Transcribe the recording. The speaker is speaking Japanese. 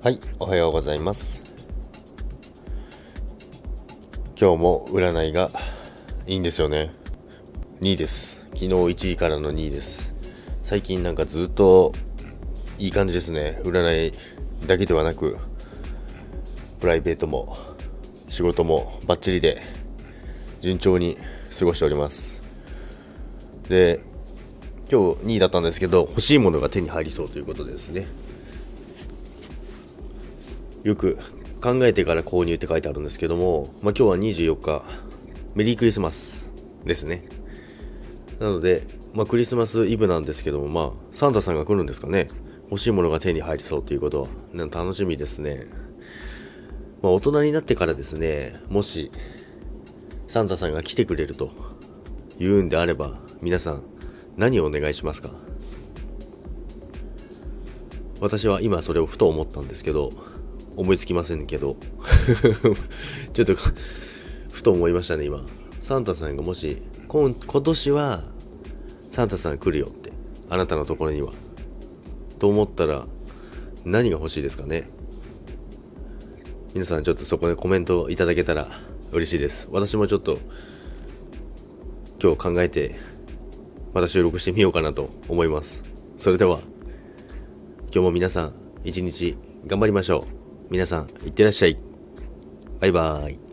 はい、おはようございます。今日も占いがいいんですよね。2位です。昨日1位からの2位です。最近なんかずっといい感じですね。占いだけではなく、プライベートも仕事もバッチリで順調に過ごしております。で、今日2位だったんですけど、欲しいものが手に入りそうということですね。よく考えてから購入って書いてあるんですけども、まあ、今日は24日、メリークリスマスですね。なので、まあ、クリスマスイブなんですけども、まあ、サンタさんが来るんですかね。欲しいものが手に入りそうということは、楽しみですね。まあ、大人になってからですね、もし、サンタさんが来てくれると言うんであれば、皆さん、何をお願いしますか？私は今それをふと思ったんですけど、思いつきませんけど。ちょっとふと思いましたね今。サンタさんがもし今今年はサンタさん来るよってあなたのところには。と思ったら何が欲しいですかね。皆さんちょっとそこでコメントいただけたら嬉しいです。私もちょっと今日考えてまた収録してみようかなと思います。それでは今日も皆さん一日頑張りましょう。皆さん、いってらっしゃい。バイバーイ。